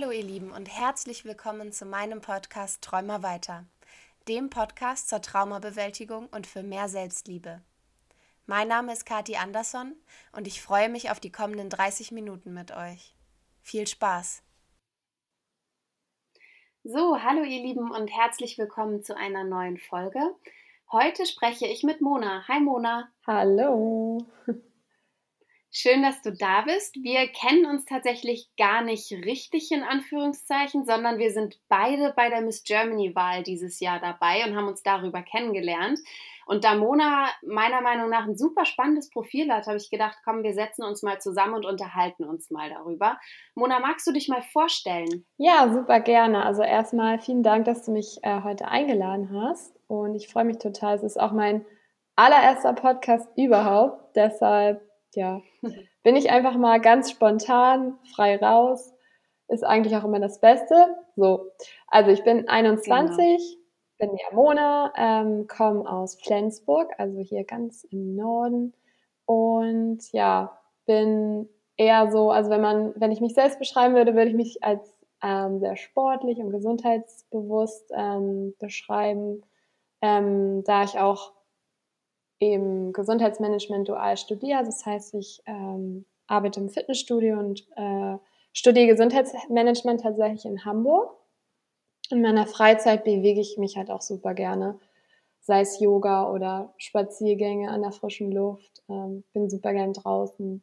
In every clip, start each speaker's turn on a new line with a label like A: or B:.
A: Hallo ihr Lieben und herzlich willkommen zu meinem Podcast Träumer weiter, dem Podcast zur Traumabewältigung und für mehr Selbstliebe. Mein Name ist Kati Andersson und ich freue mich auf die kommenden 30 Minuten mit euch. Viel Spaß! So, hallo ihr Lieben und herzlich willkommen zu einer neuen Folge. Heute spreche ich mit Mona. Hi Mona.
B: Hallo.
A: Schön, dass du da bist. Wir kennen uns tatsächlich gar nicht richtig in Anführungszeichen, sondern wir sind beide bei der Miss Germany-Wahl dieses Jahr dabei und haben uns darüber kennengelernt. Und da Mona meiner Meinung nach ein super spannendes Profil hat, habe ich gedacht, komm, wir setzen uns mal zusammen und unterhalten uns mal darüber. Mona, magst du dich mal vorstellen?
B: Ja, super gerne. Also erstmal vielen Dank, dass du mich äh, heute eingeladen hast. Und ich freue mich total. Es ist auch mein allererster Podcast überhaupt. Deshalb ja, bin ich einfach mal ganz spontan, frei raus. Ist eigentlich auch immer das Beste. So, also ich bin 21, genau. bin ja Mona, ähm, komme aus Flensburg, also hier ganz im Norden. Und ja, bin eher so, also wenn man, wenn ich mich selbst beschreiben würde, würde ich mich als ähm, sehr sportlich und gesundheitsbewusst ähm, beschreiben, ähm, da ich auch im Gesundheitsmanagement dual studiere. Das heißt, ich ähm, arbeite im Fitnessstudio und äh, studiere Gesundheitsmanagement tatsächlich in Hamburg. In meiner Freizeit bewege ich mich halt auch super gerne, sei es Yoga oder Spaziergänge an der frischen Luft. Ähm, bin super gern draußen.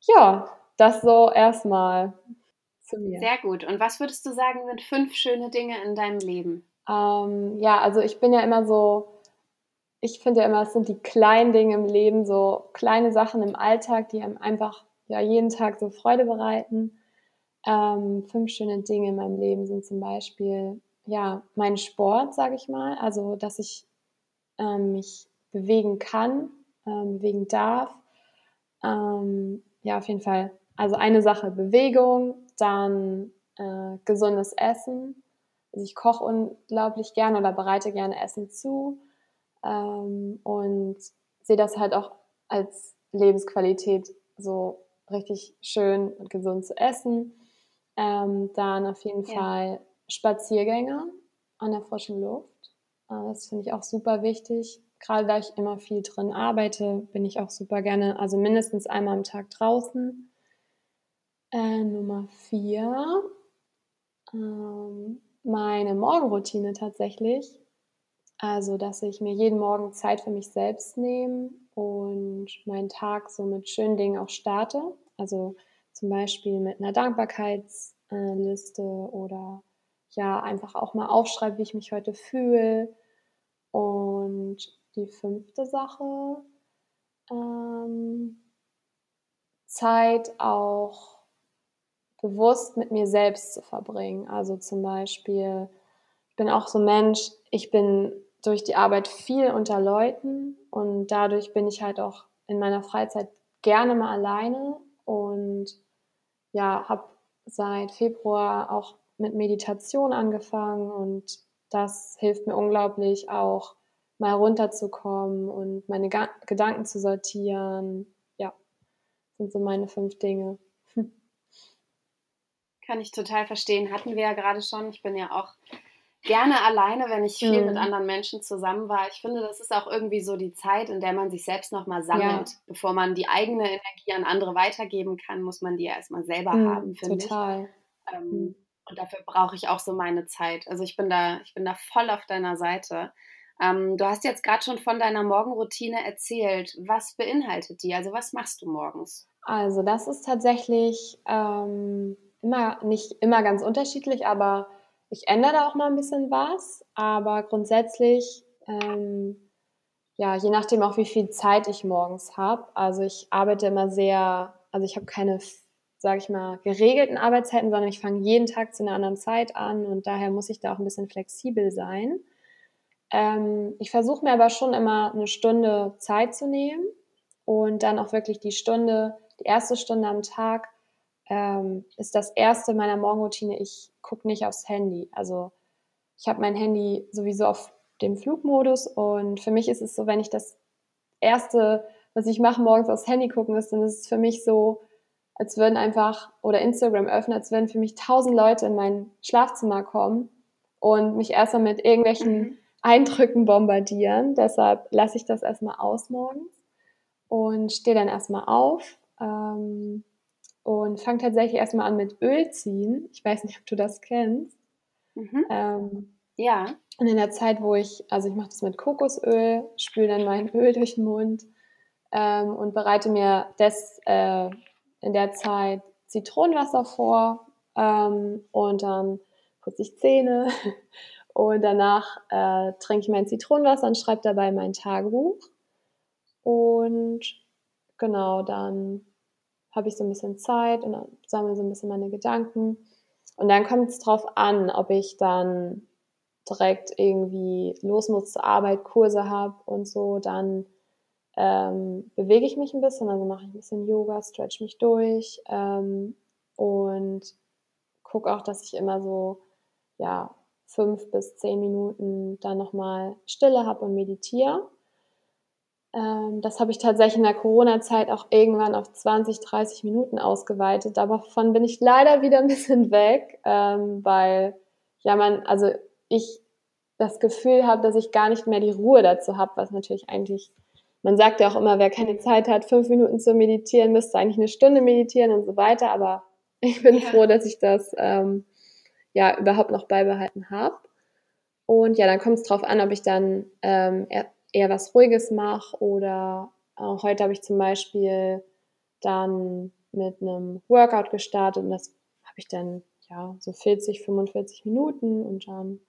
B: Ja, das so erstmal
A: zu mir. Sehr gut. Und was würdest du sagen, sind fünf schöne Dinge in deinem Leben?
B: Ähm, ja, also ich bin ja immer so ich finde ja immer, es sind die kleinen Dinge im Leben, so kleine Sachen im Alltag, die einem einfach ja jeden Tag so Freude bereiten. Ähm, fünf schöne Dinge in meinem Leben sind zum Beispiel ja mein Sport, sage ich mal, also dass ich ähm, mich bewegen kann, ähm, bewegen darf. Ähm, ja, auf jeden Fall. Also eine Sache Bewegung, dann äh, gesundes Essen. Also ich koche unglaublich gerne oder bereite gerne Essen zu ähm, und sehe das halt auch als Lebensqualität so richtig schön und gesund zu essen. Ähm, dann auf jeden ja. Fall Spaziergänge an der frischen Luft. Äh, das finde ich auch super wichtig. Gerade da ich immer viel drin arbeite, bin ich auch super gerne, also mindestens einmal am Tag draußen. Äh, Nummer vier, ähm, meine Morgenroutine tatsächlich. Also, dass ich mir jeden Morgen Zeit für mich selbst nehme und meinen Tag so mit schönen Dingen auch starte. Also zum Beispiel mit einer Dankbarkeitsliste oder ja, einfach auch mal aufschreibe, wie ich mich heute fühle. Und die fünfte Sache, ähm, Zeit auch bewusst mit mir selbst zu verbringen. Also zum Beispiel, ich bin auch so Mensch, ich bin durch die Arbeit viel unter Leuten und dadurch bin ich halt auch in meiner Freizeit gerne mal alleine und ja, habe seit Februar auch mit Meditation angefangen und das hilft mir unglaublich auch mal runterzukommen und meine Ga Gedanken zu sortieren. Ja, sind so meine fünf Dinge.
A: Kann ich total verstehen. Hatten wir ja gerade schon. Ich bin ja auch gerne alleine, wenn ich viel mhm. mit anderen Menschen zusammen war. Ich finde, das ist auch irgendwie so die Zeit, in der man sich selbst nochmal sammelt. Ja. Bevor man die eigene Energie an andere weitergeben kann, muss man die ja erstmal selber mhm, haben, finde ich. Total. Ähm, mhm. Und dafür brauche ich auch so meine Zeit. Also ich bin da, ich bin da voll auf deiner Seite. Ähm, du hast jetzt gerade schon von deiner Morgenroutine erzählt. Was beinhaltet die? Also was machst du morgens?
B: Also das ist tatsächlich ähm, immer nicht immer ganz unterschiedlich, aber ich ändere da auch mal ein bisschen was, aber grundsätzlich, ähm, ja, je nachdem auch, wie viel Zeit ich morgens habe. Also ich arbeite immer sehr, also ich habe keine, sage ich mal, geregelten Arbeitszeiten, sondern ich fange jeden Tag zu einer anderen Zeit an und daher muss ich da auch ein bisschen flexibel sein. Ähm, ich versuche mir aber schon immer eine Stunde Zeit zu nehmen und dann auch wirklich die Stunde, die erste Stunde am Tag ähm, ist das erste meiner Morgenroutine, ich gucke nicht aufs Handy. Also ich habe mein Handy sowieso auf dem Flugmodus und für mich ist es so, wenn ich das erste, was ich mache, morgens aufs Handy gucken ist, dann ist es für mich so, als würden einfach, oder Instagram öffnen, als würden für mich tausend Leute in mein Schlafzimmer kommen und mich erstmal mit irgendwelchen mhm. Eindrücken bombardieren. Deshalb lasse ich das erstmal aus morgens und stehe dann erstmal auf ähm, und fange tatsächlich erstmal an mit Öl ziehen. Ich weiß nicht, ob du das kennst. Mhm. Ähm, ja. Und in der Zeit, wo ich, also ich mache das mit Kokosöl, spüle dann mein Öl durch den Mund ähm, und bereite mir das äh, in der Zeit Zitronenwasser vor ähm, und dann putze ich Zähne und danach äh, trinke ich mein Zitronenwasser und schreibe dabei mein Tagebuch. Und genau, dann habe ich so ein bisschen Zeit und sammle so ein bisschen meine Gedanken. Und dann kommt es drauf an, ob ich dann direkt irgendwie los muss zur Arbeit, Kurse habe und so, dann ähm, bewege ich mich ein bisschen, also mache ich ein bisschen Yoga, stretch mich durch ähm, und gucke auch, dass ich immer so, ja, fünf bis zehn Minuten dann nochmal Stille habe und meditiere. Ähm, das habe ich tatsächlich in der Corona-Zeit auch irgendwann auf 20, 30 Minuten ausgeweitet. Aber davon bin ich leider wieder ein bisschen weg, ähm, weil ja man, also ich das Gefühl habe, dass ich gar nicht mehr die Ruhe dazu habe, was natürlich eigentlich, man sagt ja auch immer, wer keine Zeit hat, fünf Minuten zu meditieren, müsste eigentlich eine Stunde meditieren und so weiter. Aber ich bin ja. froh, dass ich das ähm, ja überhaupt noch beibehalten habe. Und ja, dann kommt es drauf an, ob ich dann ähm, eher, was Ruhiges mache oder äh, heute habe ich zum Beispiel dann mit einem Workout gestartet und das habe ich dann ja so 40, 45 Minuten und dann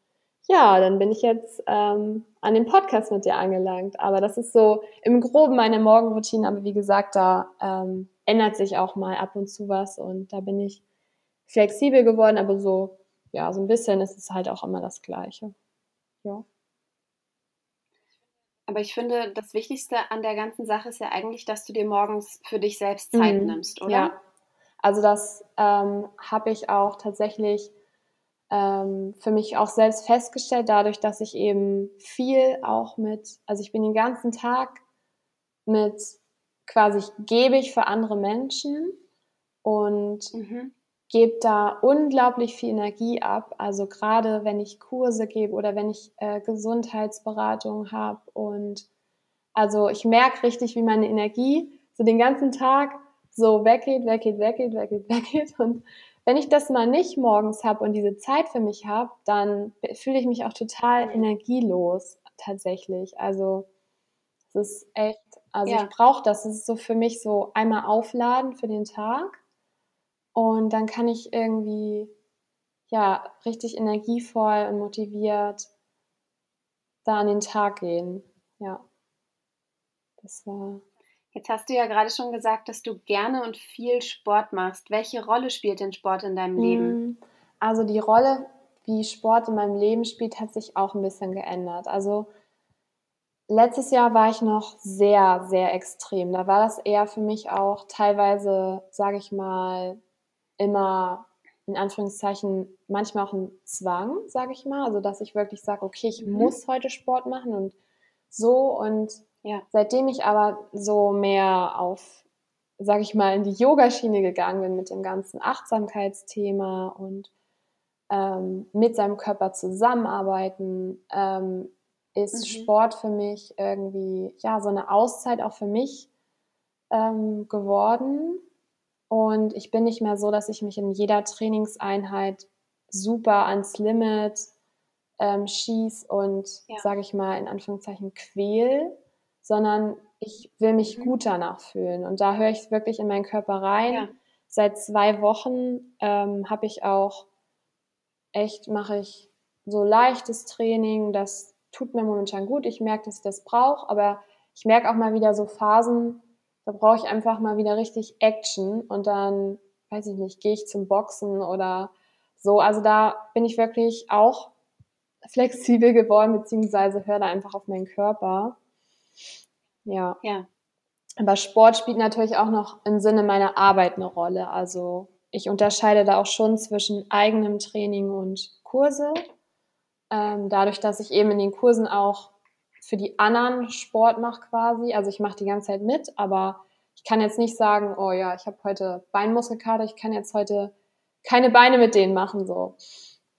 B: ja, dann bin ich jetzt ähm, an dem Podcast mit dir angelangt. Aber das ist so im Groben meine Morgenroutine. Aber wie gesagt, da ähm, ändert sich auch mal ab und zu was und da bin ich flexibel geworden. Aber so ja, so ein bisschen ist es halt auch immer das Gleiche. Ja.
A: Aber ich finde, das Wichtigste an der ganzen Sache ist ja eigentlich, dass du dir morgens für dich selbst Zeit mhm. nimmst, oder? Ja.
B: Also das ähm, habe ich auch tatsächlich ähm, für mich auch selbst festgestellt, dadurch, dass ich eben viel auch mit, also ich bin den ganzen Tag mit quasi gebe ich für andere Menschen und mhm gebe da unglaublich viel Energie ab. Also gerade wenn ich Kurse gebe oder wenn ich äh, Gesundheitsberatung habe und also ich merke richtig, wie meine Energie so den ganzen Tag so weggeht, weggeht, weggeht, weggeht, weggeht. Und wenn ich das mal nicht morgens habe und diese Zeit für mich habe, dann fühle ich mich auch total energielos tatsächlich. Also es ist echt, also ja. ich brauche das. Es ist so für mich so einmal aufladen für den Tag und dann kann ich irgendwie, ja, richtig energievoll und motiviert da an den Tag gehen. Ja. Das war.
A: Jetzt hast du ja gerade schon gesagt, dass du gerne und viel Sport machst. Welche Rolle spielt denn Sport in deinem Leben? Hm,
B: also die Rolle, wie Sport in meinem Leben spielt, hat sich auch ein bisschen geändert. Also letztes Jahr war ich noch sehr, sehr extrem. Da war das eher für mich auch teilweise, sage ich mal, immer in Anführungszeichen manchmal auch ein Zwang, sage ich mal. Also dass ich wirklich sage, okay, ich mhm. muss heute Sport machen und so. Und ja. seitdem ich aber so mehr auf, sage ich mal, in die Yogaschiene gegangen bin mit dem ganzen Achtsamkeitsthema und ähm, mit seinem Körper zusammenarbeiten, ähm, ist mhm. Sport für mich irgendwie ja so eine Auszeit auch für mich ähm, geworden und ich bin nicht mehr so, dass ich mich in jeder Trainingseinheit super ans Limit ähm, schieß und, ja. sage ich mal, in Anführungszeichen quäl, sondern ich will mich mhm. gut danach fühlen. Und da höre ich wirklich in meinen Körper rein. Ja. Seit zwei Wochen ähm, habe ich auch echt, mache ich so leichtes Training. Das tut mir momentan gut. Ich merke, dass ich das brauche, aber ich merke auch mal wieder so Phasen, da brauche ich einfach mal wieder richtig Action und dann, weiß ich nicht, gehe ich zum Boxen oder so. Also da bin ich wirklich auch flexibel geworden, beziehungsweise höre da einfach auf meinen Körper. Ja. Ja. Aber Sport spielt natürlich auch noch im Sinne meiner Arbeit eine Rolle. Also ich unterscheide da auch schon zwischen eigenem Training und Kurse. Ähm, dadurch, dass ich eben in den Kursen auch für die anderen Sport mache quasi. Also ich mache die ganze Zeit mit, aber ich kann jetzt nicht sagen, oh ja, ich habe heute Beinmuskelkater, ich kann jetzt heute keine Beine mit denen machen, so.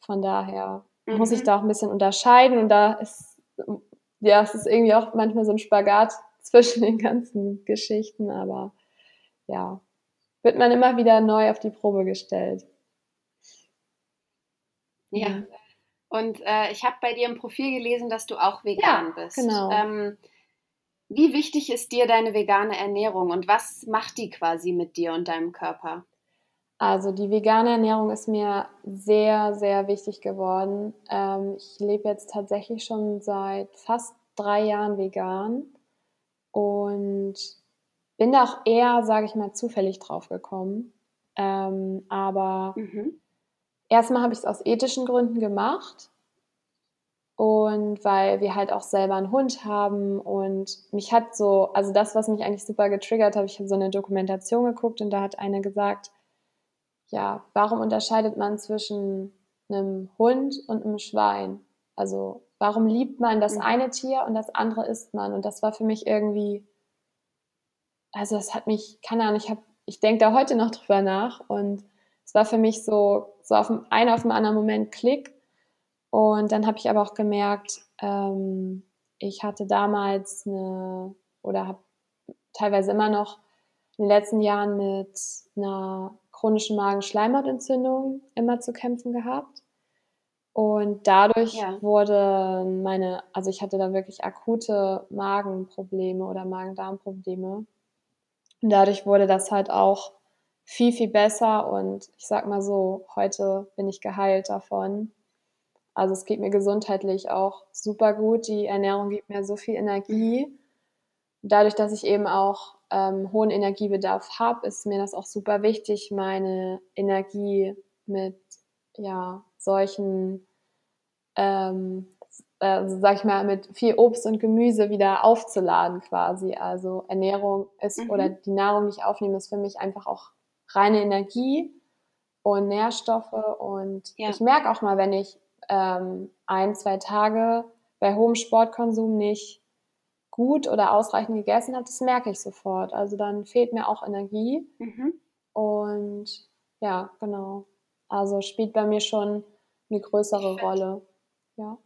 B: Von daher mhm. muss ich mhm. da auch ein bisschen unterscheiden und da ist, ja, es ist irgendwie auch manchmal so ein Spagat zwischen den ganzen Geschichten, aber ja, wird man immer wieder neu auf die Probe gestellt.
A: Ja. Und äh, ich habe bei dir im Profil gelesen, dass du auch vegan ja, bist. Genau. Ähm, wie wichtig ist dir deine vegane Ernährung und was macht die quasi mit dir und deinem Körper?
B: Also die vegane Ernährung ist mir sehr, sehr wichtig geworden. Ähm, ich lebe jetzt tatsächlich schon seit fast drei Jahren vegan und bin da auch eher, sage ich mal, zufällig drauf gekommen. Ähm, aber mhm. Erstmal habe ich es aus ethischen Gründen gemacht und weil wir halt auch selber einen Hund haben und mich hat so, also das, was mich eigentlich super getriggert hat, ich habe so eine Dokumentation geguckt und da hat eine gesagt, ja, warum unterscheidet man zwischen einem Hund und einem Schwein? Also warum liebt man das mhm. eine Tier und das andere isst man? Und das war für mich irgendwie, also das hat mich, keine Ahnung, ich habe, ich denke da heute noch drüber nach und es war für mich so, so auf dem einen auf dem anderen Moment Klick. Und dann habe ich aber auch gemerkt, ähm, ich hatte damals eine oder habe teilweise immer noch in den letzten Jahren mit einer chronischen Magenschleimhautentzündung immer zu kämpfen gehabt. Und dadurch ja. wurde meine, also ich hatte da wirklich akute Magenprobleme oder Magen-Darm-Probleme. Und dadurch wurde das halt auch viel, viel besser. Und ich sag mal so, heute bin ich geheilt davon. Also es geht mir gesundheitlich auch super gut. Die Ernährung gibt mir so viel Energie. Dadurch, dass ich eben auch ähm, hohen Energiebedarf habe, ist mir das auch super wichtig, meine Energie mit ja, solchen, ähm, äh, sag ich mal, mit viel Obst und Gemüse wieder aufzuladen quasi. Also Ernährung ist mhm. oder die Nahrung, die ich aufnehme, ist für mich einfach auch reine Energie und Nährstoffe. Und ja. ich merke auch mal, wenn ich ähm, ein, zwei Tage bei hohem Sportkonsum nicht gut oder ausreichend gegessen habe, das merke ich sofort. Also dann fehlt mir auch Energie. Mhm. Und ja, genau. Also spielt bei mir schon eine größere Rolle. Ja.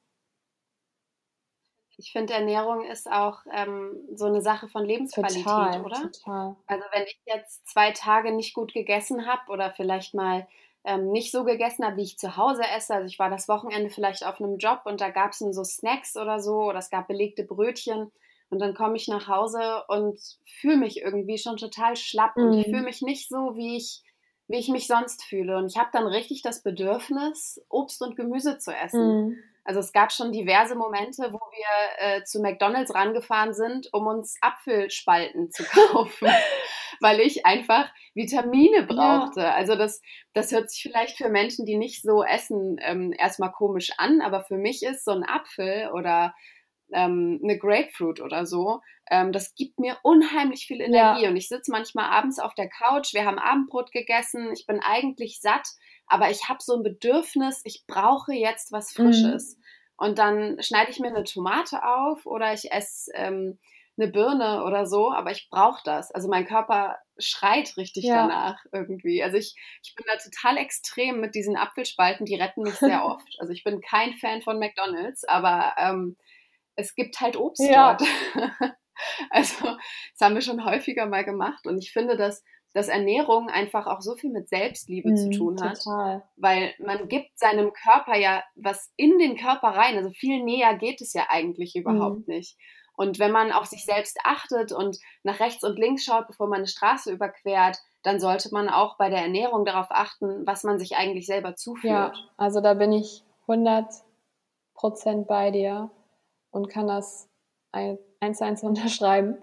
A: Ich finde, Ernährung ist auch ähm, so eine Sache von Lebensqualität, total, oder? Total. Also wenn ich jetzt zwei Tage nicht gut gegessen habe oder vielleicht mal ähm, nicht so gegessen habe, wie ich zu Hause esse. Also ich war das Wochenende vielleicht auf einem Job und da gab es so Snacks oder so oder es gab belegte Brötchen. Und dann komme ich nach Hause und fühle mich irgendwie schon total schlapp mhm. und ich mhm. fühle mich nicht so, wie ich, wie ich mich sonst fühle. Und ich habe dann richtig das Bedürfnis, Obst und Gemüse zu essen. Mhm. Also es gab schon diverse Momente, wo wir äh, zu McDonald's rangefahren sind, um uns Apfelspalten zu kaufen, weil ich einfach Vitamine brauchte. Ja. Also das, das hört sich vielleicht für Menschen, die nicht so essen, ähm, erstmal komisch an, aber für mich ist so ein Apfel oder ähm, eine Grapefruit oder so, ähm, das gibt mir unheimlich viel Energie. Ja. Und ich sitze manchmal abends auf der Couch, wir haben Abendbrot gegessen, ich bin eigentlich satt, aber ich habe so ein Bedürfnis, ich brauche jetzt was Frisches. Mhm. Und dann schneide ich mir eine Tomate auf oder ich esse ähm, eine Birne oder so, aber ich brauche das. Also mein Körper schreit richtig ja. danach irgendwie. Also ich, ich bin da total extrem mit diesen Apfelspalten, die retten mich sehr oft. Also ich bin kein Fan von McDonalds, aber ähm, es gibt halt Obst ja. dort. also, das haben wir schon häufiger mal gemacht und ich finde, dass, dass Ernährung einfach auch so viel mit Selbstliebe mm, zu tun hat. Total. Weil man gibt seinem Körper ja was in den Körper rein. Also viel näher geht es ja eigentlich überhaupt mm. nicht. Und wenn man auf sich selbst achtet und nach rechts und links schaut, bevor man eine Straße überquert, dann sollte man auch bei der Ernährung darauf achten, was man sich eigentlich selber zuführt. Ja,
B: also da bin ich 100 Prozent bei dir und kann das eins zu eins unterschreiben.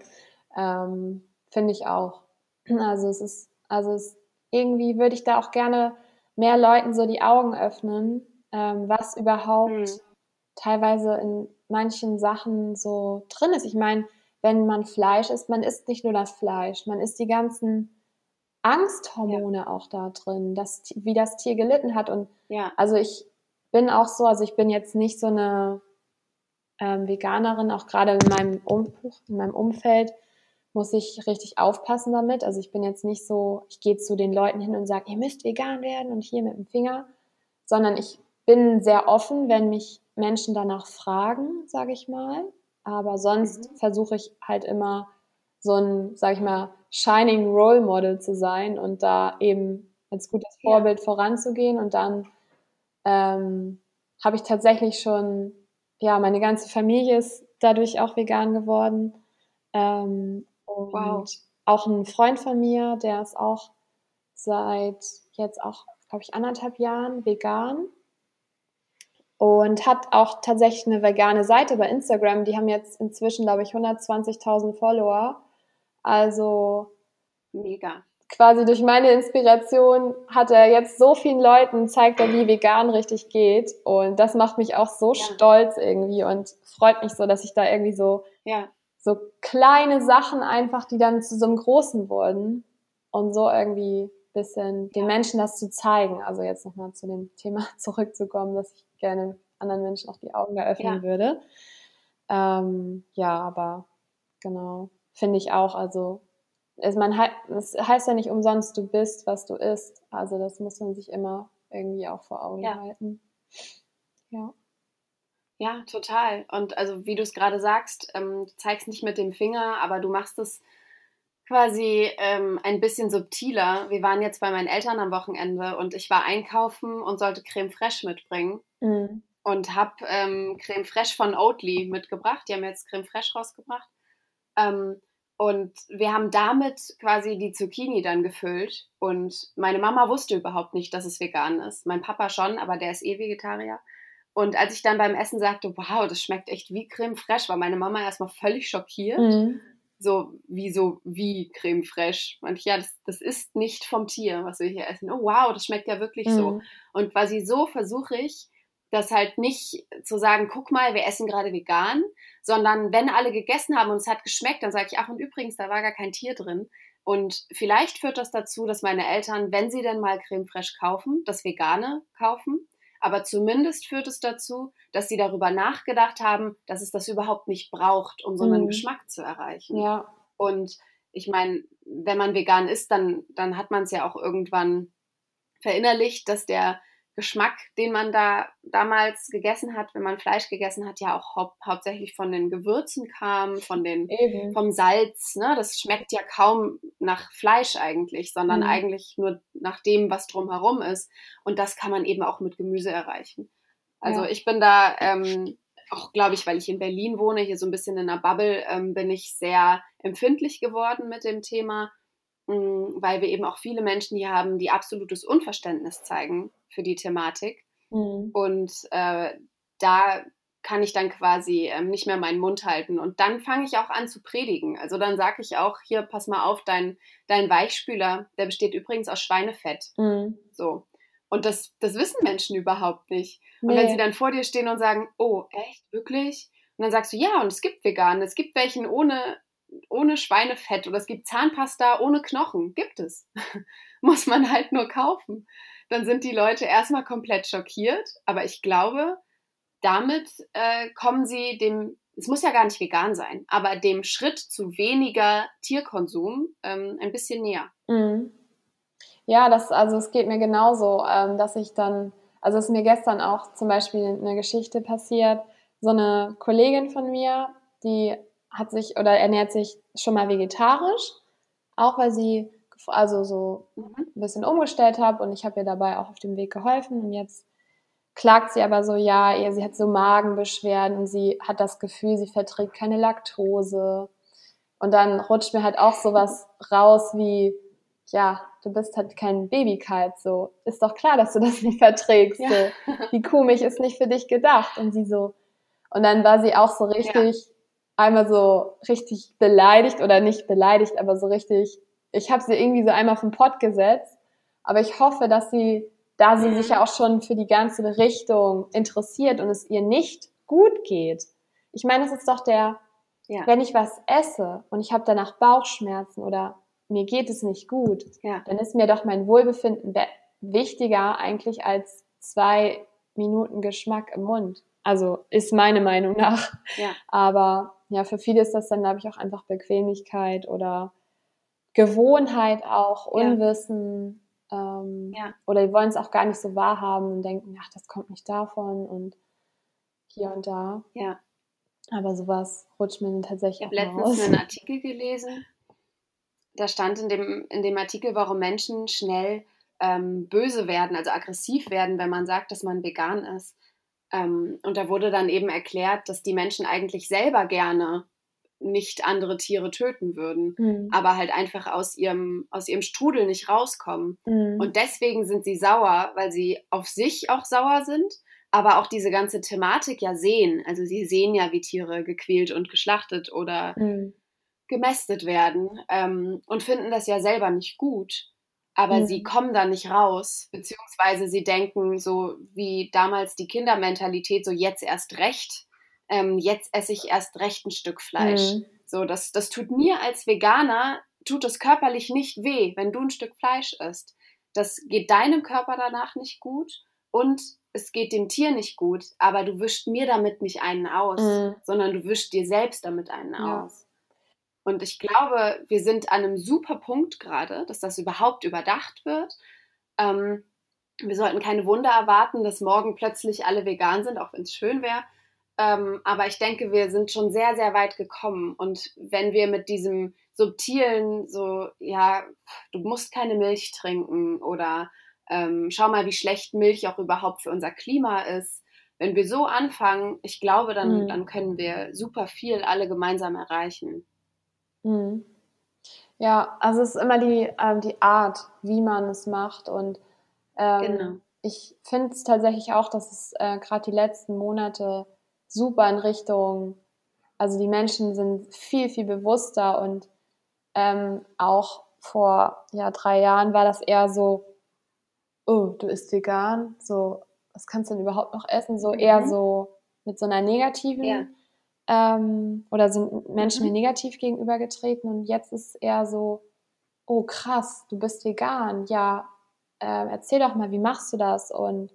B: Ähm, Finde ich auch. Also es ist, also es, irgendwie würde ich da auch gerne mehr Leuten so die Augen öffnen, ähm, was überhaupt mhm. teilweise in manchen Sachen so drin ist. Ich meine, wenn man Fleisch isst, man isst nicht nur das Fleisch, man isst die ganzen Angsthormone ja. auch da drin, das, wie das Tier gelitten hat. Und ja. also ich bin auch so, also ich bin jetzt nicht so eine ähm, Veganerin, auch gerade in meinem, um in meinem Umfeld, muss ich richtig aufpassen damit. Also ich bin jetzt nicht so, ich gehe zu den Leuten hin und sage, ihr müsst vegan werden und hier mit dem Finger, sondern ich bin sehr offen, wenn mich Menschen danach fragen, sage ich mal. Aber sonst mhm. versuche ich halt immer so ein, sage ich mal, shining Role Model zu sein und da eben als gutes Vorbild ja. voranzugehen. Und dann ähm, habe ich tatsächlich schon, ja, meine ganze Familie ist dadurch auch vegan geworden. Ähm, und wow. auch ein Freund von mir, der ist auch seit jetzt auch, glaube ich, anderthalb Jahren vegan und hat auch tatsächlich eine vegane Seite bei Instagram. Die haben jetzt inzwischen, glaube ich, 120.000 Follower. Also
A: mega.
B: Quasi durch meine Inspiration hat er jetzt so vielen Leuten, zeigt er, wie vegan richtig geht. Und das macht mich auch so ja. stolz irgendwie und freut mich so, dass ich da irgendwie so
A: ja
B: so kleine Sachen einfach, die dann zu so einem Großen wurden und so irgendwie ein bisschen den Menschen das zu zeigen. Also jetzt nochmal zu dem Thema zurückzukommen, dass ich gerne anderen Menschen auch die Augen eröffnen ja. würde. Ähm, ja, aber genau, finde ich auch, also es, man, es heißt ja nicht umsonst, du bist, was du isst. Also das muss man sich immer irgendwie auch vor Augen ja. halten. Ja.
A: Ja, total. Und also wie du es gerade sagst, ähm, du zeigst nicht mit dem Finger, aber du machst es quasi ähm, ein bisschen subtiler. Wir waren jetzt bei meinen Eltern am Wochenende und ich war einkaufen und sollte Creme Fraiche mitbringen. Mhm. Und habe ähm, Creme Fraiche von Oatly mitgebracht. Die haben jetzt Creme Fraiche rausgebracht. Ähm, und wir haben damit quasi die Zucchini dann gefüllt. Und meine Mama wusste überhaupt nicht, dass es vegan ist. Mein Papa schon, aber der ist eh Vegetarier. Und als ich dann beim Essen sagte, wow, das schmeckt echt wie Creme fraiche, war meine Mama erstmal völlig schockiert. Mhm. So, wie so, wie Creme fraiche. Und ich, ja, das, das ist nicht vom Tier, was wir hier essen. Oh, wow, das schmeckt ja wirklich mhm. so. Und quasi so versuche ich, das halt nicht zu sagen, guck mal, wir essen gerade vegan, sondern wenn alle gegessen haben und es hat geschmeckt, dann sage ich, ach und übrigens, da war gar kein Tier drin. Und vielleicht führt das dazu, dass meine Eltern, wenn sie denn mal Creme fraiche kaufen, das Vegane kaufen, aber zumindest führt es dazu, dass sie darüber nachgedacht haben, dass es das überhaupt nicht braucht, um so einen mhm. Geschmack zu erreichen.
B: Ja.
A: Und ich meine, wenn man vegan ist, dann, dann hat man es ja auch irgendwann verinnerlicht, dass der Geschmack, den man da damals gegessen hat, wenn man Fleisch gegessen hat, ja auch hau hauptsächlich von den Gewürzen kam, von den, vom Salz. Ne? Das schmeckt ja kaum nach Fleisch eigentlich, sondern mhm. eigentlich nur nach dem, was drumherum ist. Und das kann man eben auch mit Gemüse erreichen. Also ja. ich bin da ähm, auch, glaube ich, weil ich in Berlin wohne, hier so ein bisschen in einer Bubble, ähm, bin ich sehr empfindlich geworden mit dem Thema weil wir eben auch viele Menschen hier haben, die absolutes Unverständnis zeigen für die Thematik. Mhm. Und äh, da kann ich dann quasi ähm, nicht mehr meinen Mund halten. Und dann fange ich auch an zu predigen. Also dann sage ich auch, hier, pass mal auf, dein, dein Weichspüler, der besteht übrigens aus Schweinefett. Mhm. So. Und das, das wissen Menschen überhaupt nicht. Und wenn sie dann vor dir stehen und sagen, oh, echt, wirklich? Und dann sagst du, ja, und es gibt vegan, es gibt welchen ohne, ohne Schweinefett oder es gibt Zahnpasta ohne Knochen. Gibt es. Muss man halt nur kaufen. Dann sind die Leute erstmal komplett schockiert, aber ich glaube, damit äh, kommen sie dem, es muss ja gar nicht vegan sein, aber dem Schritt zu weniger Tierkonsum ähm, ein bisschen näher.
B: Mhm. Ja, das, also es geht mir genauso, ähm, dass ich dann, also es ist mir gestern auch zum Beispiel eine Geschichte passiert, so eine Kollegin von mir, die hat sich oder ernährt sich schon mal vegetarisch, auch weil sie also so mhm. ein bisschen umgestellt hat und ich habe ihr dabei auch auf dem Weg geholfen und jetzt klagt sie aber so, ja, ihr, sie hat so Magenbeschwerden und sie hat das Gefühl, sie verträgt keine Laktose. Und dann rutscht mir halt auch sowas raus wie, ja, du bist halt kein Babykalb, so. Ist doch klar, dass du das nicht verträgst, ja. so. Die Kuhmilch ist nicht für dich gedacht. Und sie so, und dann war sie auch so richtig, ja einmal so richtig beleidigt oder nicht beleidigt, aber so richtig, ich habe sie irgendwie so einmal vom Pott gesetzt. Aber ich hoffe, dass sie, da sie sich ja auch schon für die ganze Richtung interessiert und es ihr nicht gut geht. Ich meine, es ist doch der, ja. wenn ich was esse und ich habe danach Bauchschmerzen oder mir geht es nicht gut, ja. dann ist mir doch mein Wohlbefinden wichtiger eigentlich als zwei Minuten Geschmack im Mund. Also ist meine Meinung nach. Ja. Aber ja, für viele ist das dann, glaube ich, auch einfach Bequemlichkeit oder Gewohnheit auch, Unwissen. Ja. Ähm, ja. Oder die wollen es auch gar nicht so wahrhaben und denken, ach, das kommt nicht davon und hier und da. Ja. Aber sowas rutscht mir dann tatsächlich
A: ich auch Ich habe letztens einen Artikel gelesen. Da stand in dem, in dem Artikel, warum Menschen schnell ähm, böse werden, also aggressiv werden, wenn man sagt, dass man vegan ist. Ähm, und da wurde dann eben erklärt, dass die Menschen eigentlich selber gerne nicht andere Tiere töten würden, mhm. aber halt einfach aus ihrem, aus ihrem Strudel nicht rauskommen. Mhm. Und deswegen sind sie sauer, weil sie auf sich auch sauer sind, aber auch diese ganze Thematik ja sehen. Also sie sehen ja, wie Tiere gequält und geschlachtet oder mhm. gemästet werden ähm, und finden das ja selber nicht gut aber mhm. sie kommen da nicht raus, beziehungsweise sie denken so wie damals die Kindermentalität, so jetzt erst recht, ähm, jetzt esse ich erst recht ein Stück Fleisch. Mhm. So, das, das tut mir als Veganer, tut es körperlich nicht weh, wenn du ein Stück Fleisch isst. Das geht deinem Körper danach nicht gut und es geht dem Tier nicht gut, aber du wischst mir damit nicht einen aus, mhm. sondern du wischst dir selbst damit einen aus. Und ich glaube, wir sind an einem super Punkt gerade, dass das überhaupt überdacht wird. Ähm, wir sollten keine Wunder erwarten, dass morgen plötzlich alle vegan sind, auch wenn es schön wäre. Ähm, aber ich denke, wir sind schon sehr, sehr weit gekommen. Und wenn wir mit diesem subtilen, so, ja, du musst keine Milch trinken oder ähm, schau mal, wie schlecht Milch auch überhaupt für unser Klima ist. Wenn wir so anfangen, ich glaube, dann, mhm. dann können wir super viel alle gemeinsam erreichen.
B: Mhm. Ja, also es ist immer die, ähm, die Art, wie man es macht. Und ähm, genau. ich finde es tatsächlich auch, dass es äh, gerade die letzten Monate super in Richtung, also die Menschen sind viel, viel bewusster und ähm, auch vor ja, drei Jahren war das eher so, oh, du isst vegan, so, was kannst du denn überhaupt noch essen? So mhm. eher so mit so einer negativen ja ähm, oder sind Menschen mir mhm. negativ gegenübergetreten und jetzt ist es eher so, oh krass, du bist vegan, ja, äh, erzähl doch mal, wie machst du das und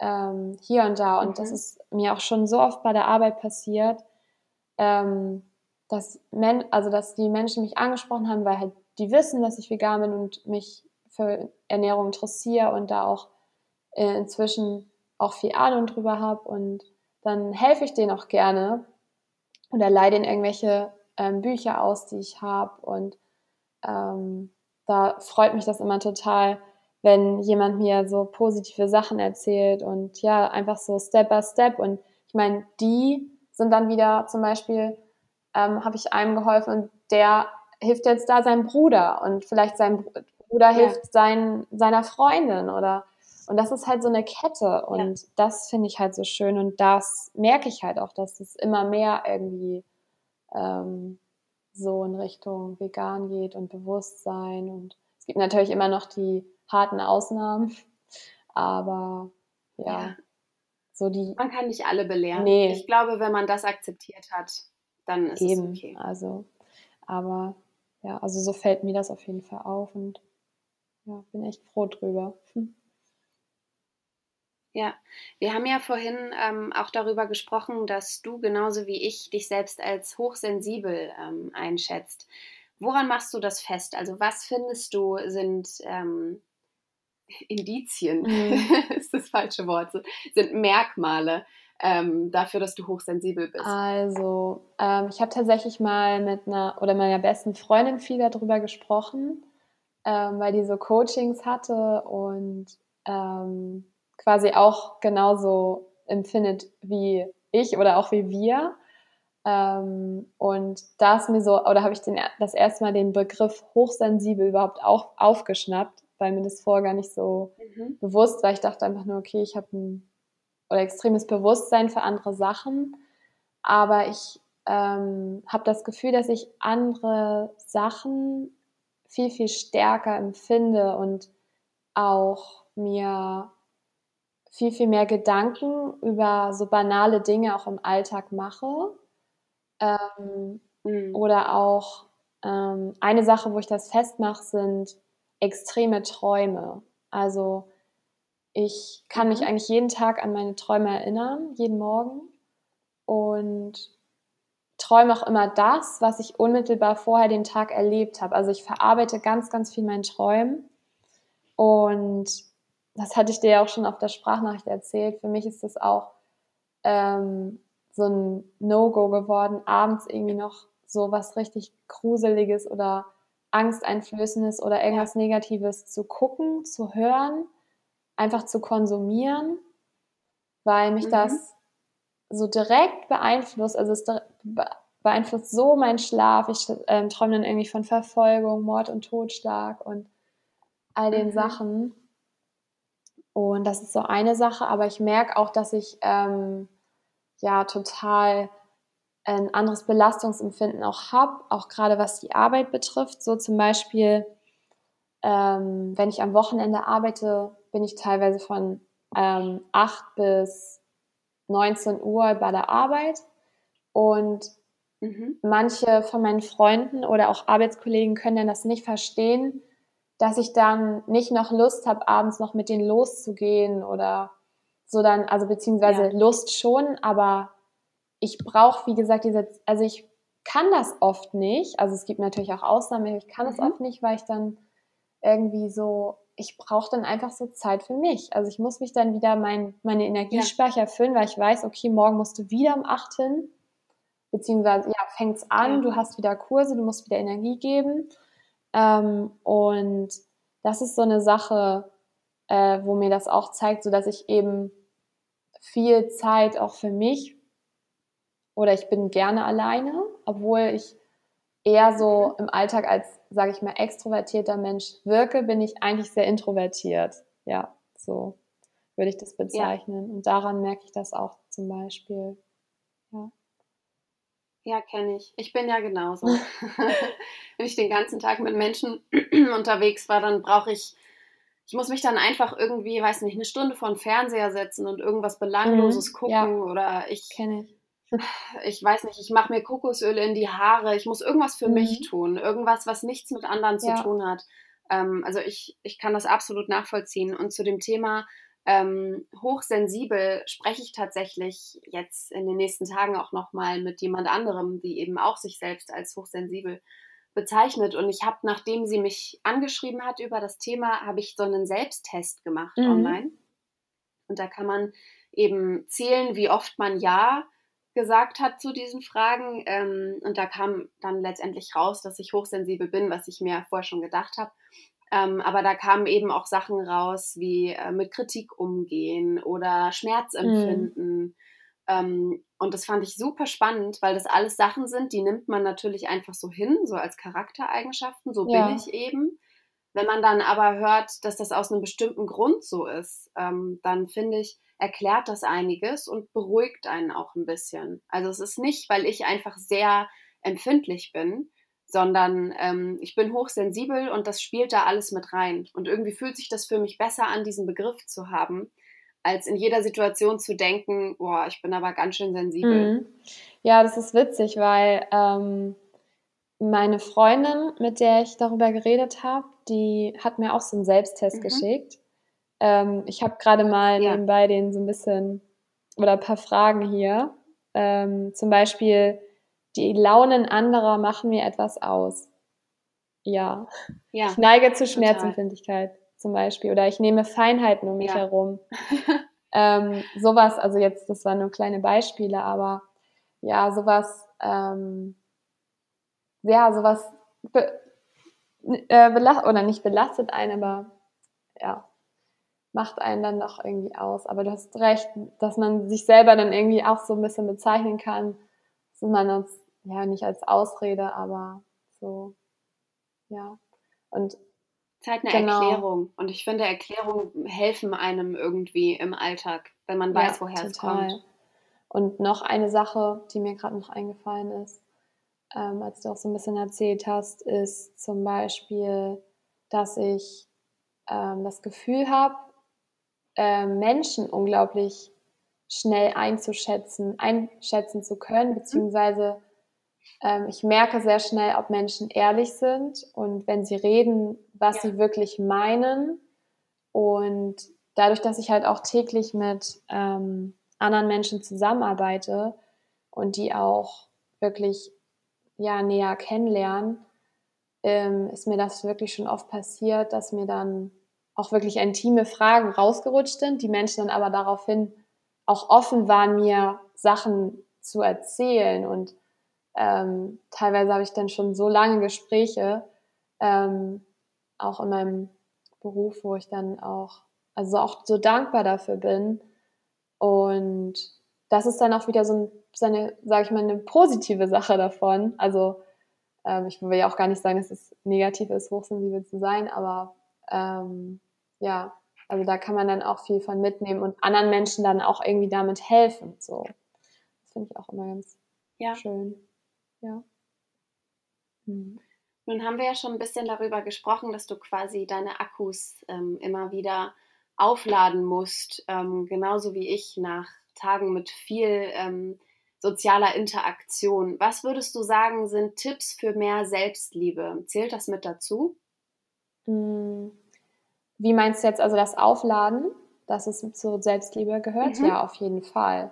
B: ähm, hier und da. Und mhm. das ist mir auch schon so oft bei der Arbeit passiert, ähm, dass, Men also, dass die Menschen mich angesprochen haben, weil halt die wissen, dass ich vegan bin und mich für Ernährung interessiere und da auch äh, inzwischen auch viel Ahnung drüber habe und dann helfe ich denen auch gerne oder leih denen irgendwelche ähm, Bücher aus, die ich habe. Und ähm, da freut mich das immer total, wenn jemand mir so positive Sachen erzählt und ja, einfach so Step by Step. Und ich meine, die sind dann wieder zum Beispiel, ähm, habe ich einem geholfen und der hilft jetzt da seinem Bruder und vielleicht sein Bruder hilft ja. sein, seiner Freundin oder und das ist halt so eine Kette und ja. das finde ich halt so schön und das merke ich halt auch, dass es immer mehr irgendwie ähm, so in Richtung vegan geht und Bewusstsein und es gibt natürlich immer noch die harten Ausnahmen, aber ja, ja. so die.
A: Man kann nicht alle belehren. Nee. Ich glaube, wenn man das akzeptiert hat, dann ist Eben, es okay.
B: Also, aber ja, also so fällt mir das auf jeden Fall auf und ja, bin echt froh drüber. Hm.
A: Ja, wir haben ja vorhin ähm, auch darüber gesprochen, dass du genauso wie ich dich selbst als hochsensibel ähm, einschätzt. Woran machst du das fest? Also was findest du sind ähm, Indizien, mhm. ist das falsche Wort, sind Merkmale ähm, dafür, dass du hochsensibel bist?
B: Also ähm, ich habe tatsächlich mal mit einer oder meiner besten Freundin viel darüber gesprochen, ähm, weil die so Coachings hatte und quasi auch genauso empfindet wie ich oder auch wie wir. Ähm, und da ist mir so, oder habe ich den, das erste Mal den Begriff hochsensibel überhaupt auch aufgeschnappt, weil mir das vorher gar nicht so mhm. bewusst war. Ich dachte einfach nur, okay, ich habe ein oder extremes Bewusstsein für andere Sachen, aber ich ähm, habe das Gefühl, dass ich andere Sachen viel, viel stärker empfinde und auch mir viel, viel mehr Gedanken über so banale Dinge auch im Alltag mache. Ähm, mhm. Oder auch ähm, eine Sache, wo ich das festmache, sind extreme Träume. Also ich kann mich mhm. eigentlich jeden Tag an meine Träume erinnern, jeden Morgen. Und träume auch immer das, was ich unmittelbar vorher den Tag erlebt habe. Also ich verarbeite ganz, ganz viel meinen Träumen. Und das hatte ich dir ja auch schon auf der Sprachnachricht erzählt. Für mich ist das auch ähm, so ein No-Go geworden, abends irgendwie noch so was richtig Gruseliges oder Angsteinflößendes oder irgendwas Negatives zu gucken, zu hören, einfach zu konsumieren, weil mich mhm. das so direkt beeinflusst. Also es beeinflusst so meinen Schlaf. Ich äh, träume dann irgendwie von Verfolgung, Mord und Totschlag und all den mhm. Sachen. Und das ist so eine Sache, aber ich merke auch, dass ich ähm, ja total ein anderes Belastungsempfinden auch habe, auch gerade was die Arbeit betrifft. So zum Beispiel, ähm, wenn ich am Wochenende arbeite, bin ich teilweise von ähm, 8 bis 19 Uhr bei der Arbeit und mhm. manche von meinen Freunden oder auch Arbeitskollegen können dann das nicht verstehen, dass ich dann nicht noch Lust habe, abends noch mit denen loszugehen oder so dann, also beziehungsweise ja. Lust schon, aber ich brauche, wie gesagt, diese, also ich kann das oft nicht. Also es gibt natürlich auch Ausnahmen, ich kann es mhm. oft nicht, weil ich dann irgendwie so, ich brauche dann einfach so Zeit für mich. Also ich muss mich dann wieder mein, meine Energiespeicher ja. füllen, weil ich weiß, okay, morgen musst du wieder um 8 hin, beziehungsweise ja, fängt's an, ja. du hast wieder Kurse, du musst wieder Energie geben. Ähm, und das ist so eine Sache, äh, wo mir das auch zeigt, so dass ich eben viel Zeit auch für mich oder ich bin gerne alleine, obwohl ich eher so mhm. im Alltag als, sage ich mal, extrovertierter Mensch wirke, bin ich eigentlich sehr introvertiert. Ja, so würde ich das bezeichnen. Ja. Und daran merke ich das auch zum Beispiel. Ja.
A: Kenne ich. Ich bin ja genauso. Wenn ich den ganzen Tag mit Menschen unterwegs war, dann brauche ich, ich muss mich dann einfach irgendwie, weiß nicht, eine Stunde vor den Fernseher setzen und irgendwas Belangloses mhm, gucken ja. oder ich.
B: Kenne ich
A: ich weiß nicht, ich mache mir Kokosöl in die Haare, ich muss irgendwas für mhm. mich tun, irgendwas, was nichts mit anderen zu ja. tun hat. Ähm, also ich, ich kann das absolut nachvollziehen. Und zu dem Thema ähm, hochsensibel spreche ich tatsächlich jetzt in den nächsten Tagen auch nochmal mit jemand anderem, die eben auch sich selbst als hochsensibel bezeichnet. Und ich habe, nachdem sie mich angeschrieben hat über das Thema, habe ich so einen Selbsttest gemacht mhm. online. Und da kann man eben zählen, wie oft man Ja gesagt hat zu diesen Fragen. Ähm, und da kam dann letztendlich raus, dass ich hochsensibel bin, was ich mir vorher schon gedacht habe. Ähm, aber da kamen eben auch Sachen raus wie äh, mit Kritik umgehen oder Schmerzempfinden. Mhm. Ähm, und das fand ich super spannend, weil das alles Sachen sind, die nimmt man natürlich einfach so hin, so als Charaktereigenschaften. So ja. bin ich eben. Wenn man dann aber hört, dass das aus einem bestimmten Grund so ist, ähm, dann finde ich, erklärt das einiges und beruhigt einen auch ein bisschen. Also es ist nicht, weil ich einfach sehr empfindlich bin, sondern ähm, ich bin hochsensibel und das spielt da alles mit rein. Und irgendwie fühlt sich das für mich besser an, diesen Begriff zu haben, als in jeder Situation zu denken, boah, ich bin aber ganz schön sensibel.
B: Mhm. Ja, das ist witzig, weil ähm, meine Freundin, mit der ich darüber geredet habe, die hat mir auch so einen Selbsttest mhm. geschickt. Ähm, ich habe gerade mal ja. nebenbei den so ein bisschen oder ein paar Fragen hier. Ähm, zum Beispiel, die Launen anderer machen mir etwas aus. Ja. ja ich neige zu Schmerzempfindlichkeit zum Beispiel. Oder ich nehme Feinheiten um mich ja. herum. ähm, sowas, also jetzt, das waren nur kleine Beispiele, aber ja, sowas, ähm, ja, sowas be äh, belastet, oder nicht belastet einen, aber ja, macht einen dann doch irgendwie aus. Aber du hast recht, dass man sich selber dann irgendwie auch so ein bisschen bezeichnen kann, man uns ja nicht als Ausrede, aber so, ja. Und
A: Zeit eine genau. Erklärung. Und ich finde, Erklärungen helfen einem irgendwie im Alltag, wenn man weiß, ja, woher total. es kommt.
B: Und noch eine Sache, die mir gerade noch eingefallen ist, ähm, als du auch so ein bisschen erzählt hast, ist zum Beispiel, dass ich ähm, das Gefühl habe, äh, Menschen unglaublich schnell einzuschätzen, einschätzen zu können, mhm. beziehungsweise ähm, ich merke sehr schnell, ob Menschen ehrlich sind und wenn sie reden, was ja. sie wirklich meinen. Und dadurch, dass ich halt auch täglich mit ähm, anderen Menschen zusammenarbeite und die auch wirklich ja näher kennenlernen, ähm, ist mir das wirklich schon oft passiert, dass mir dann auch wirklich intime Fragen rausgerutscht sind, die Menschen dann aber daraufhin auch offen waren, mir Sachen zu erzählen. Und ähm, teilweise habe ich dann schon so lange Gespräche, ähm, auch in meinem Beruf, wo ich dann auch, also auch so dankbar dafür bin. Und das ist dann auch wieder so, ein, so eine, sage ich mal, eine positive Sache davon. Also ähm, ich will ja auch gar nicht sagen, dass es negativ ist, hochsensibel zu sein, aber ähm, ja, also da kann man dann auch viel von mitnehmen und anderen Menschen dann auch irgendwie damit helfen. So, das finde ich auch immer ganz ja. schön. Ja.
A: Hm. Nun haben wir ja schon ein bisschen darüber gesprochen, dass du quasi deine Akkus ähm, immer wieder aufladen musst, ähm, genauso wie ich nach Tagen mit viel ähm, sozialer Interaktion. Was würdest du sagen, sind Tipps für mehr Selbstliebe? Zählt das mit dazu?
B: Hm. Wie meinst du jetzt also das Aufladen, dass es zur Selbstliebe gehört? Mhm. Ja, auf jeden Fall.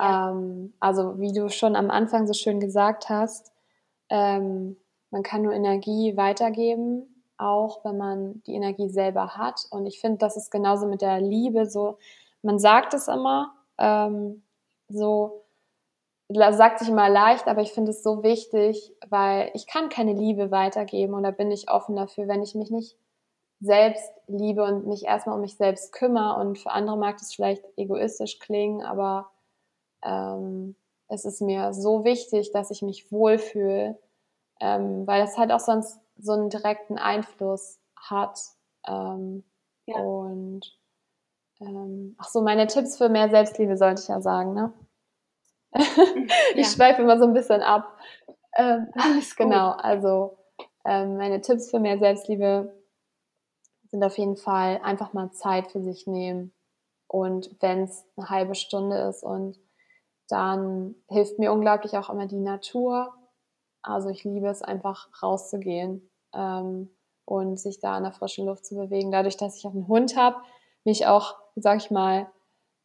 B: Ja. Ähm, also wie du schon am Anfang so schön gesagt hast, ähm, man kann nur Energie weitergeben, auch wenn man die Energie selber hat. Und ich finde, das ist genauso mit der Liebe so. Man sagt es immer, ähm, so sagt sich immer leicht, aber ich finde es so wichtig, weil ich kann keine Liebe weitergeben und da bin ich offen dafür, wenn ich mich nicht selbst liebe und mich erstmal um mich selbst kümmere. Und für andere mag das vielleicht egoistisch klingen, aber ähm, es ist mir so wichtig, dass ich mich wohlfühle, ähm, weil das halt auch sonst so einen direkten Einfluss hat. Ähm, ja. Und ähm, ach so, meine Tipps für mehr Selbstliebe sollte ich ja sagen, ne? ich ja. schweife immer so ein bisschen ab. Ähm, Alles. Genau, also ähm, meine Tipps für mehr Selbstliebe sind auf jeden Fall einfach mal Zeit für sich nehmen. Und wenn es eine halbe Stunde ist und dann hilft mir unglaublich auch immer die Natur. Also ich liebe es einfach rauszugehen ähm, und sich da in der frischen Luft zu bewegen. Dadurch, dass ich auch einen Hund habe, mich auch, sag ich mal,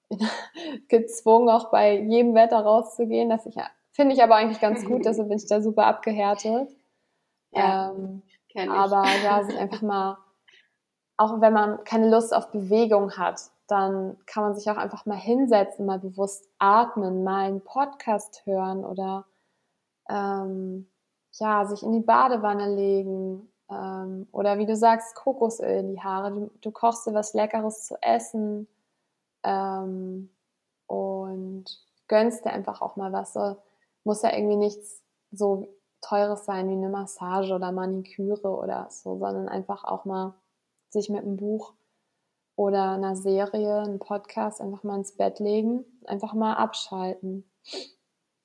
B: gezwungen, auch bei jedem Wetter rauszugehen. Das ich, finde ich aber eigentlich ganz gut, deshalb bin ich da super abgehärtet. Ja, ähm, aber ja, sich einfach mal auch wenn man keine Lust auf Bewegung hat, dann kann man sich auch einfach mal hinsetzen, mal bewusst atmen, mal einen Podcast hören oder ähm, ja, sich in die Badewanne legen ähm, oder wie du sagst, Kokosöl in die Haare. Du, du kochst dir was Leckeres zu essen ähm, und gönnst dir einfach auch mal was. So, muss ja irgendwie nichts so Teures sein wie eine Massage oder Maniküre oder so, sondern einfach auch mal sich mit einem Buch oder einer Serie, einem Podcast einfach mal ins Bett legen, einfach mal abschalten.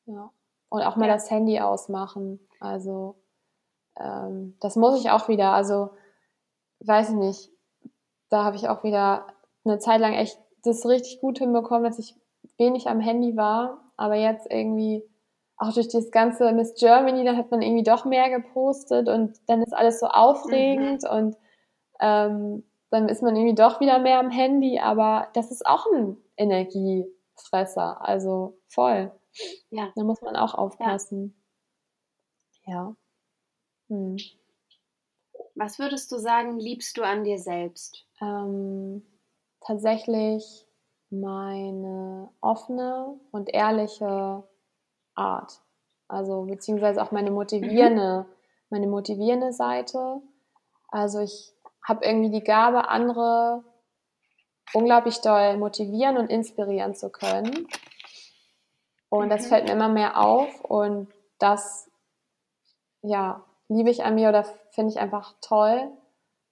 B: Ja. Und auch mal ja. das Handy ausmachen. Also ähm, das muss ich auch wieder. Also weiß ich nicht. Da habe ich auch wieder eine Zeit lang echt das richtig gut hinbekommen, dass ich wenig am Handy war. Aber jetzt irgendwie auch durch das ganze Miss Germany, da hat man irgendwie doch mehr gepostet und dann ist alles so aufregend mhm. und ähm, dann ist man irgendwie doch wieder mehr am Handy, aber das ist auch ein Energiefresser, also voll. Ja. Da muss man auch aufpassen. Ja. ja.
A: Hm. Was würdest du sagen, liebst du an dir selbst?
B: Ähm, tatsächlich meine offene und ehrliche Art. Also beziehungsweise auch meine motivierende, mhm. meine motivierende Seite. Also ich habe irgendwie die Gabe, andere unglaublich doll motivieren und inspirieren zu können. Und das mhm. fällt mir immer mehr auf und das, ja, liebe ich an mir oder finde ich einfach toll,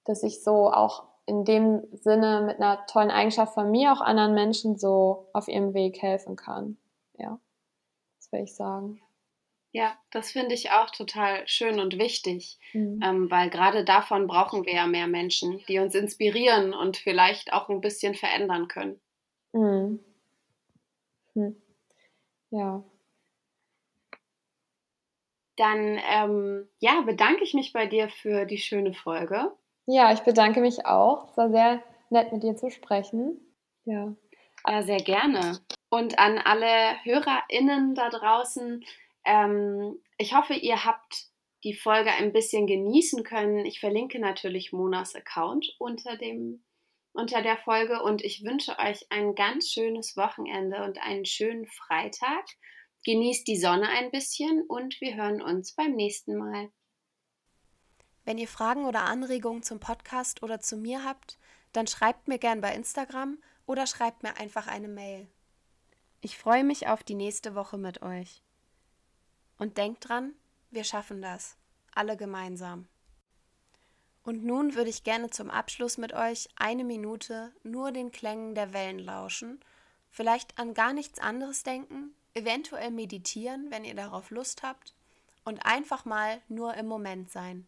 B: dass ich so auch in dem Sinne mit einer tollen Eigenschaft von mir auch anderen Menschen so auf ihrem Weg helfen kann. Ja, das will ich sagen.
A: Ja, das finde ich auch total schön und wichtig, mhm. ähm, weil gerade davon brauchen wir ja mehr Menschen, die uns inspirieren und vielleicht auch ein bisschen verändern können. Mhm. Hm. Ja. Dann ähm, ja, bedanke ich mich bei dir für die schöne Folge.
B: Ja, ich bedanke mich auch. Es war sehr nett, mit dir zu sprechen. Ja.
A: Ja, sehr gerne. Und an alle HörerInnen da draußen,
C: Ähm, ich hoffe, ihr habt die Folge ein bisschen genießen können. Ich verlinke natürlich Monas Account unter dem unter der Folge und ich wünsche euch ein ganz schönes Wochenende und einen schönen Freitag. Genießt die Sonne ein bisschen und wir hören uns beim nächsten Mal.
A: Wenn ihr Fragen oder Anregungen zum Podcast oder zu mir habt, dann schreibt mir gern bei Instagram oder schreibt mir einfach eine Mail. Ich freue mich auf die nächste Woche mit euch. Und denkt dran, wir schaffen das. Alle gemeinsam. Und nun würde ich gerne zum Abschluss mit euch eine Minute nur den Klängen der Wellen lauschen, vielleicht an gar nichts anderes denken, eventuell meditieren, wenn ihr darauf Lust habt, und einfach mal nur im Moment sein.